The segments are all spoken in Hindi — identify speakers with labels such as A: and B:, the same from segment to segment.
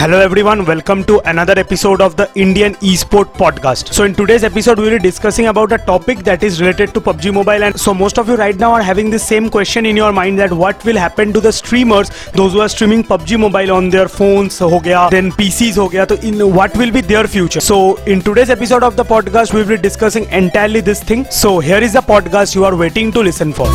A: Hello everyone, welcome to another episode of the Indian Esport Podcast. So in today's episode we will be discussing about a topic that is related to PUBG Mobile and so most of you right now are having the same question in your mind that what will happen to the streamers those who are streaming PUBG Mobile on their phones ho gaya then PCs ho gaya so in what will be their future. So in today's episode of the podcast we will be discussing entirely this thing. So here is the podcast you are waiting to listen for.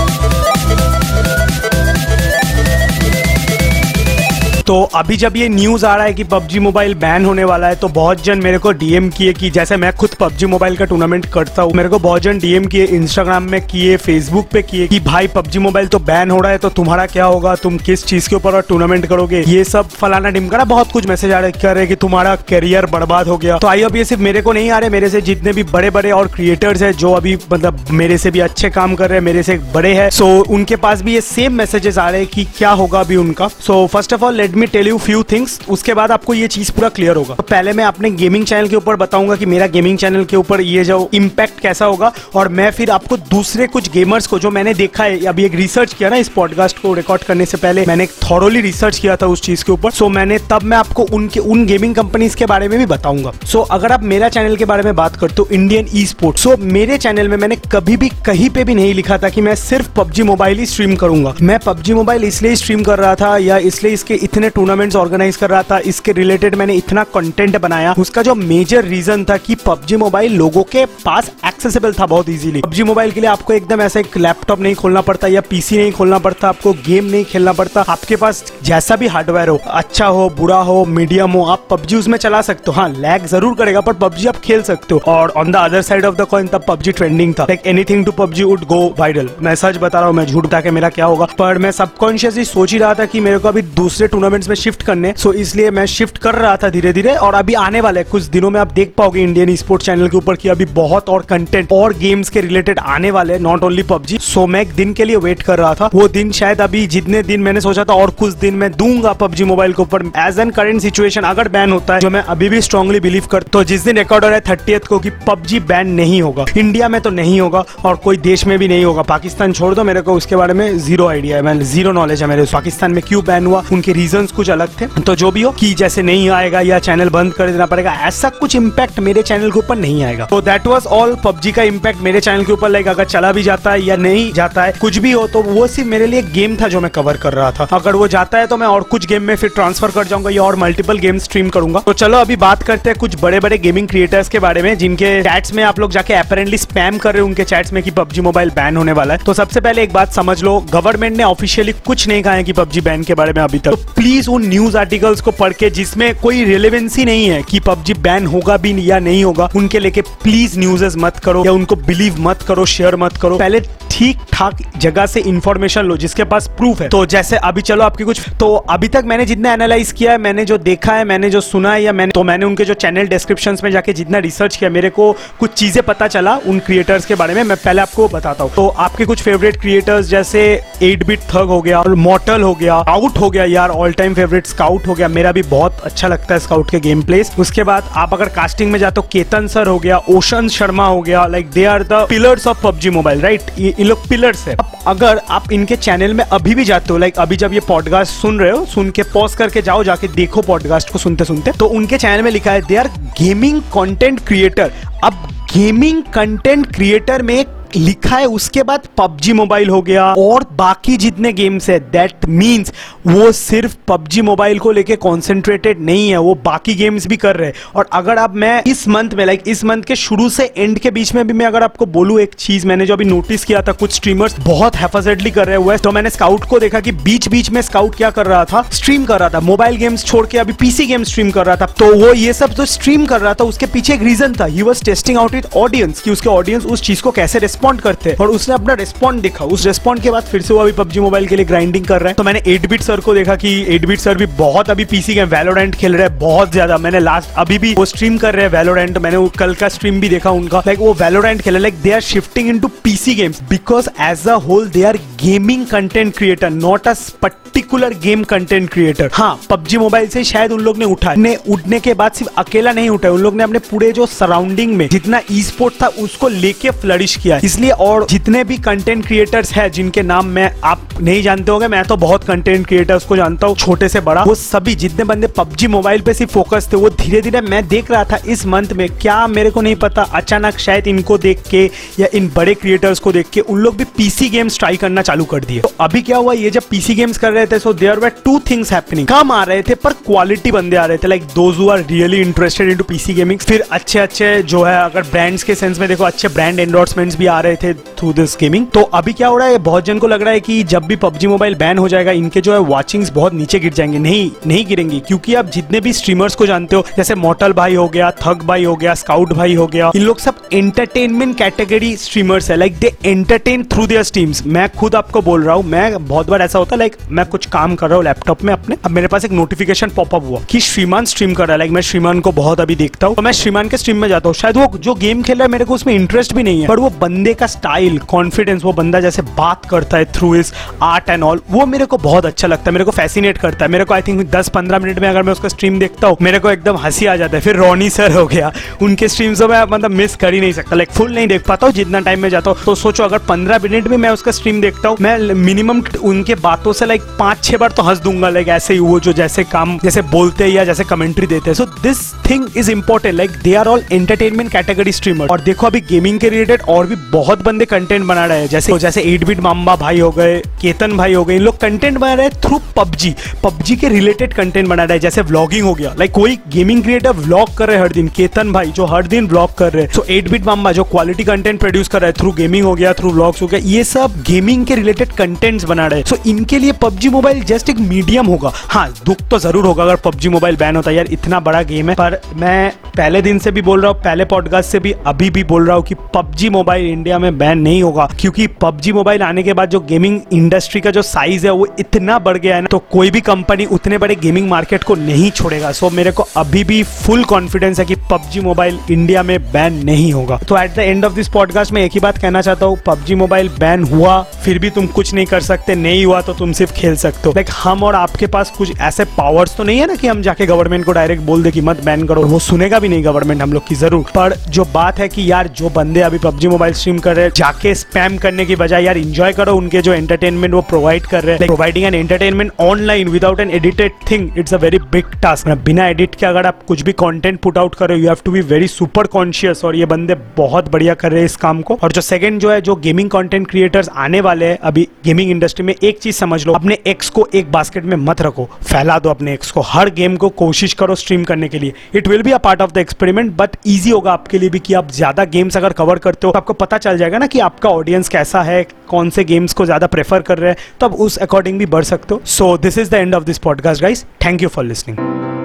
A: तो अभी जब ये न्यूज़ आ रहा है कि पबजी मोबाइल बैन होने वाला है तो बहुत जन मेरे को डीएम किए कि जैसे मैं खुद पबजी मोबाइल का टूर्नामेंट करता हूँ, मेरे को बहुत जन डीएम किए इंस्टाग्राम में किए फेसबुक पे किए कि भाई पबजी मोबाइल तो बैन हो रहा है तो तुम्हारा क्या होगा? तुम किस चीज़ के ऊपर टूर्नामेंट करोगे? ये सब फलाना डिमकरा बहुत कुछ मैसेज आ रहे कर रहे कि तुम्हारा करियर बर्बाद हो गया। तो आई, अब ये सिर्फ़ मेरे को नहीं आ रहे, मेरे से जितने भी बड़े बड़े और क्रिएटर्स है, जो अभी मतलब मेरे से भी अच्छे काम कर रहे हैं, मेरे से बड़े हैं सो उनके पास भी ये सेम मैसेजेस आ रहे हैं कि क्या होगा अभी उनका। So first of all let me tell you few things उसके बाद आपको ये चीज़ पूरा क्लियर होगा। तो पहले मैं अपने गेमिंग चैनल के ऊपर बताऊँगा कि मेरा गेमिंग चैनल के ऊपर ये जो इम्पैक्ट कैसा होगा और मैं फिर आपको दूसरे कुछ गेमर्स को जो मैंने देखा है, अभी एक रिसर्च किया ना इस पॉडकास्ट को रिकॉर्ड करने से पहले, मैंने थॉरोली रिसर्च किया था उस चीज़ के ऊपर। सो मैंने तब मैं आपको उनके, उन गेमिंग कंपनीज़ के बारे में भी बताऊँगा। सो अगर आप मेरा चैनल के बारे में बात करते हो इंडियन ई स्पोर्ट सो मेरे चैनल में मैंने कभी भी, कहीं पे भी नहीं लिखा था कि मैं सिर्फ़ पबजी मोबाइल ही स्ट्रीम करूँगा। मैं पबजी मोबाइल इसलिए स्ट्रीम कर रहा था या इसलिए इसके इतने टूर्नामेंट्स ऑर्गेनाइज कर रहा था, इसके रिलेटेड मैंने इतना कंटेंट बनाया। उसका जो मेजर रीजन था कि पबजी मोबाइल लोगों के पास एक्सेसिबल था बहुत इजीली पबजी मोबाइल के लिए आपको एकदम ऐसा एक लैपटॉप नहीं खोलना पड़ता या पीसी नहीं खोलना पड़ता, आपको गेम नहीं खेलना पड़ता। आपके पास जैसा भी हार्डवेयर हो अच्छा हो, बुरा हो मीडियम हो, आप पबजी उसमें चला सकते हो। हाँ लैग ज़रूर करेगा पर पबजी आप खेल सकते हो। और on the other side of the coin तब पबजी ट्रेंडिंग था। Like anything to PUBG would go viral मैं सच बता रहा हूँ, मैं झूठ बता के मेरा क्या होगा? पर मैं सबकॉन्शियसली सोच ही रहा था कि मेरे को अभी दूसरे टूर्नामेंट्स में शिफ्ट करने। सो इसलिए मैं शिफ्ट कर रहा था धीरे धीरे और अभी आने वाले कुछ दिनों में आप देख पाओगे इंडियन स्पोर्ट चैनल के ऊपर कि अभी बहुत और कंटेंट और गेम्स के रिलेटेड आने वाले नॉट ओनली पबजी सो मैं एक दिन के लिए वेट कर रहा था। वो दिन शायद अभी जितने दिन मैंने सोचा था और कुछ दिन मैं दूँगा पबजी मोबाइल के ऊपर। एज एन करेंट सिचुएशन अगर बैन होता है, जो मैं अभी भी स्ट्रांगली बिलीव कर तो जिस दिन रिकॉर्ड हो रहा है थर्टी को कि पबजी बैन नहीं होगा। इंडिया में तो नहीं होगा और कोई देश में भी नहीं होगा। पाकिस्तान छोड़ दो मेरे को, उसके बारे में ज़ीरो आइडिया है। मैं ज़ीरो नॉलेज है मेरे। पाकिस्तान में क्यों बैन हुआ? उनके रीजन कुछ अलग थे। तो जो भी हो, कि जैसे नहीं आएगा या चैनल बंद कर देना पड़ेगा, ऐसा कुछ इम्पैक्ट मेरे चैनल के ऊपर नहीं आएगा। तो दैट वॉज़ ऑल पबजी का इम्पैक्ट मेरे चैनल के ऊपर लाइक अगर चला भी जाता है या नहीं जाता है, कुछ भी हो तो वो सिर्फ़ मेरे लिए गेम था जो मैं कवर कर रहा था। अगर वो जाता है तो मैं और कुछ गेम में फिर ट्रांसफ़र कर जाऊँगा या और मल्टीपल गेम स्ट्रीम करूँगा। तो चलो, अभी बात करते हैं कुछ बड़े बड़े गेमिंग क्रिएटर्स के बारे में, जिनके चैट्स में आप लोग जाके अपेरेंटली स्पैम कर रहे हो, उनके चैट्स में कि पबजी मोबाइल बैन होने वाला है। तो सबसे पहले एक बात समझ लो गवर्नमेंट ने ऑफिशियली कुछ नहीं कहा है कि पबजी बैन के बारे में अभी तक। तो प्लीज़ उन न्यूज़ आर्टिकल्स को पढ़ के जिसमें कोई रिलेवेंसी नहीं है कि पबजी बैन होगा भी या नहीं होगा, उनके लेके प्लीज़ न्यूजेस मत करो या उनको बिलीव मत करो शेयर मत करो। पहले ठीक ठाक जगह से इंफॉर्मेशन लो, जिसके पास प्रूफ है। तो जैसे अभी चलो आपकी कुछ तो अभी तक मैंने जितना एनालाइज किया है, मैंने जो देखा है, मैंने जो सुना है, या मैंने तो मैंने उनके जो चैनल डिस्क्रिप्शन में जाके जितना रिसर्च किया, मेरे को कुछ चीज़ें पता चला उन क्रिएटर्स के बारे में, मैं पहले आपको बताता हूँ। तो आपके कुछ फेवरेट क्रिएटर्स जैसे एट बिट थग हो गया मॉटल हो गया आउट हो गया यार ऑल टाइम फेवरेट स्काउट हो गया, मेरा भी बहुत अच्छा लगता है स्काउट के गेम प्लेस उसके बाद आप अगर कास्टिंग में जाते हो, केतन सर हो गया, ओशन शर्मा हो गया like they are the pillars of PUBG mobile right लोग पिलर्स है। अगर आप इनके चैनल में अभी भी जाते हो लाइक अभी जब ये पॉडकास्ट सुन रहे हो, सुन के पॉज करके जाओ, जाके देखो पॉडकास्ट को सुनते सुनते तो उनके चैनल में लिखा है they are gaming content creator अब गेमिंग कंटेंट क्रिएटर में लिखा है, उसके बाद पबजी मोबाइल हो गया और बाकी जितने गेम्स है दैट मीन्स वो सिर्फ़ पबजी मोबाइल को लेके कॉन्सेंट्रेटेड नहीं है, वो बाकी गेम्स भी कर रहे हैं। और अगर अब मैं इस मंथ में लाइक इस मंथ के शुरू से एंड के बीच में भी मैं अगर आपको बोलूँ एक चीज़, मैंने जो अभी नोटिस किया था, कुछ स्ट्रीमर्स बहुत हेफाजेटली कर रहे हुए तो मैंने स्काउट को देखा कि बीच बीच में स्काउट क्या कर रहा था स्ट्रीम कर रहा था मोबाइल गेम्स छोड़ के अभी पीसी गेम स्ट्रीम कर रहा था। तो वो ये सब जो स्ट्रीम कर रहा था, उसके पीछे एक रीजन था he was testing out it audience की उसके ऑडियंस उस चीज़ को कैसे रिस्पॉन्ड करते हैं और उसने अपना रिस्पॉन्ड देखा। उस रिस्पॉन्ड के बाद फिर से वो अभी पबजी मोबाइल के लिए ग्राइंडिंग कर रहे है। तो मैंने एट बिट सर को देखा कि एट बिट सर भी बहुत अभी पीसी गेम वेलोडेंट खेल रहे हैं बहुत ज़्यादा। मैंने लास्ट अभी भी वो स्ट्रीम कर रहे हैं वैलोरेंट मैंने वो कल का स्ट्रीम भी देखा उनका। लाइक वो वेलोडेंट खेल like they are shifting into PC games because as a whole they are gaming content creator not a particular game content creator हाँ पबजी मोबाइल से शायद उन लोग ने उठा ने उठने के बाद सिर्फ़ अकेला नहीं उठा उन लोग ने अपने पूरे जो सराउंडिंग में जितना ई स्पोर्ट था उसको लेके फ्लरिश किया इसलिए और जितने भी कंटेंट क्रिएटर्स हैं, जिनके नाम मैं आप नहीं जानते होंगे, मैं तो बहुत कंटेंट क्रिएटर्स को जानता हूँ, छोटे से बड़ा। वो सभी जितने बंदे पबजी मोबाइल पे सिर्फ़ फोकस थे, वो धीरे धीरे मैं देख रहा था इस मंथ में। क्या मेरे को नहीं पता, अचानक शायद इनको देख के या इन बड़े क्रिएटर्स को देख के उन लोग भी पीसी गेम्स ट्राई करना चालू कर दिए। तो अभी क्या हुआ, ये जब पीसी गेम्स कर रहे थे so there were two things happening कम आ रहे थे, पर क्वालिटी बंदे आ रहे थे like those are really interested into PC gaming फिर अच्छे अच्छे जो है, अगर ब्रांड्स के सेंस में देखो, अच्छे ब्रांड एंडोर्समेंट्स भी आ रहे थे थ्रू दिस गेमिंग तो अभी क्या हो रहा है? बहुत जन को लग रहा है कि जब भी पबजी मोबाइल बैन हो जाएगा, इनके जो है वॉचिंग्स बहुत नीचे गिर जाएँगे। नहीं नहीं गिरेंगे, क्योंकि आप जितने भी स्ट्रीमर्स को जानते हो, जैसे मोटल भाई हो गया थग भाई हो गया स्काउट भाई हो गया, इन लोग सब एंटरटेनमेंट कैटेगरी स्ट्रीमर्स है। Like they entertain through their streams मैं खुद आपको बोल रहा हूँ, मैं बहुत बार ऐसा होता है लाइक मैं कुछ काम कर रहा हूँ लैपटॉप में अपने। अब मेरे पास एक नोटिफिकेशन पॉपअप हुआ कि श्रीमान स्ट्रीम कर रहा है। लाइक मैं श्रीमान को बहुत अभी देखता हूँ तो मैं श्रीमान के स्ट्रीम में जाता हूँ। शायद वो जो गेम खेल रहा है, मेरे को उसमें इंटरेस्ट भी नहीं है, पर वो बंदे का स्टाइल कॉन्फिडेंस वो बंदा जैसे बात करता है through is art and all वो मेरे को बहुत अच्छा लगता है, मेरे को फैसिनेट करता है। मेरे को आई थिंक दस पंद्रह मिनट में अगर मैं उसका स्ट्रीम देखता हूँ, मेरे को एकदम हँसी आ जाता है। फिर रोनी सर हो गया, उनके स्ट्रीम्स तो मैं मतलब मिस कर ही नहीं सकता लाइक फुल नहीं देख पाता हूँ, जितना टाइम में जाता हूँ। तो सोचो, अगर पंद्रह मिनट में मैं उसका स्ट्रीम देखता हूँ, मैं मिनिमम उनके बातों से लाइक पाँच छह बार तो हंस दूँगा लाइक ऐसे ही वो जो जैसे काम, जैसे बोलते हैं या जैसे कमेंट्री देते हैं। So this thing is important like they are all entertainment category streamer और देखो अभी गेमिंग के रिलेटेड और भी बहुत बंदे कंटेंट बना रहे हैं। जैसे जैसे एट बिट माम्बा भाई हो गए, केतन भाई हो गए, इन लोग कंटेंट बना रहे हैं थ्रू पबजी। पबजी के रिलेटेड कंटेंट बना रहे हैं, जैसे व्लॉगिंग हो गया। लाइक कोई गेमिंग क्रिएटर व्लॉग कर रहे हैं हर दिन, केतन भाई जो हर दिन व्लॉग कर रहे हैं। सो एट बिट माम्बा जो क्वालिटी कंटेंट प्रोड्यूस कर रहे हैं थ्रू गेमिंग हो गया थ्रू व्लॉग्स हो गया, ये सब गेमिंग के रिलेटेड कंटेंट्स बना रहे हैं। सो इनके लिए पबजी मोबाइल जस्ट एक मीडियम होगा। हाँ दुख तो ज़रूर होगा अगर पबजी मोबाइल बैन होता है। यार, इतना बड़ा गेम है। पर मैं पहले दिन से भी बोल रहा हूँ, पहले पॉडकास्ट से भी अभी भी बोल रहा हूँ कि पबजी मोबाइल इंडिया में बैन नहीं होगा, क्योंकि पबजी मोबाइल आने के बाद जो गेमिंग इंडस्ट्री का जो साइज़ है, वो इतना बढ़ गया है ना तो कोई भी कंपनी उतने बड़े गेमिंग मार्केट को नहीं छोड़ेगा। सो मेरे को अभी भी फुल कॉन्फिडेंस है कि पबजी मोबाइल इंडिया में बैन नहीं होगा। तो at the end of this podcast में एक ही बात कहना चाहता हूँ, पबजी मोबाइल बैन हुआ, फिर भी तुम कुछ नहीं कर सकते, नहीं हुआ तो तुम सिर्फ़ खेल सकते हो। लाइक हम और आपके पास कुछ ऐसे पावर्स तो नहीं है ना कि हम जाके गवर्नमेंट को डायरेक्ट बोल दे कि मत बैन करो, वो सुनेगा भी नहीं गवर्नमेंट हम लोग की ज़रूर। पर जो बात है कि यार, जो बंदे अभी पबजी मोबाइल स्ट्रीम कर रहे हैं। जाके स्पैम करने की बजाय यार इंजॉय करो उनके जो एंटरटेनमेंट वो प्रोवाइड कर रहे हैं। Providing an entertainment online without an edited thing it's a very big task बिना एडिट के अगर आप कुछ भी कंटेंट पुट आउट करो you have to be very super conscious और ये बंदे बहुत बढ़िया कर रहे हैं इस काम को। और जो सेकंड जो है, जो गेमिंग कंटेंट क्रिएटर्स आने वाले हैं, अभी गेमिंग इंडस्ट्री में एक चीज़ समझ लो, अपने एक्स को एक बास्केट में मत रखो। फैला दो अपने एक्स को। हर गेम को कोशिश करो स्ट्रीम करने के लिए। It will be a part of the experiment but easy होगा आपके लिए भी कि आप ज़्यादा गेम्स अगर कवर करते हो तो आपको पता चल जाएगा ना कि आपका ऑडियंस कैसा है, कौन से गेम्स को ज़्यादा प्रेफर कर रहे हैं तो आप उस अकॉर्डिंग भी बढ़ सकते हो। So this is the end of this podcast guys thank you for listening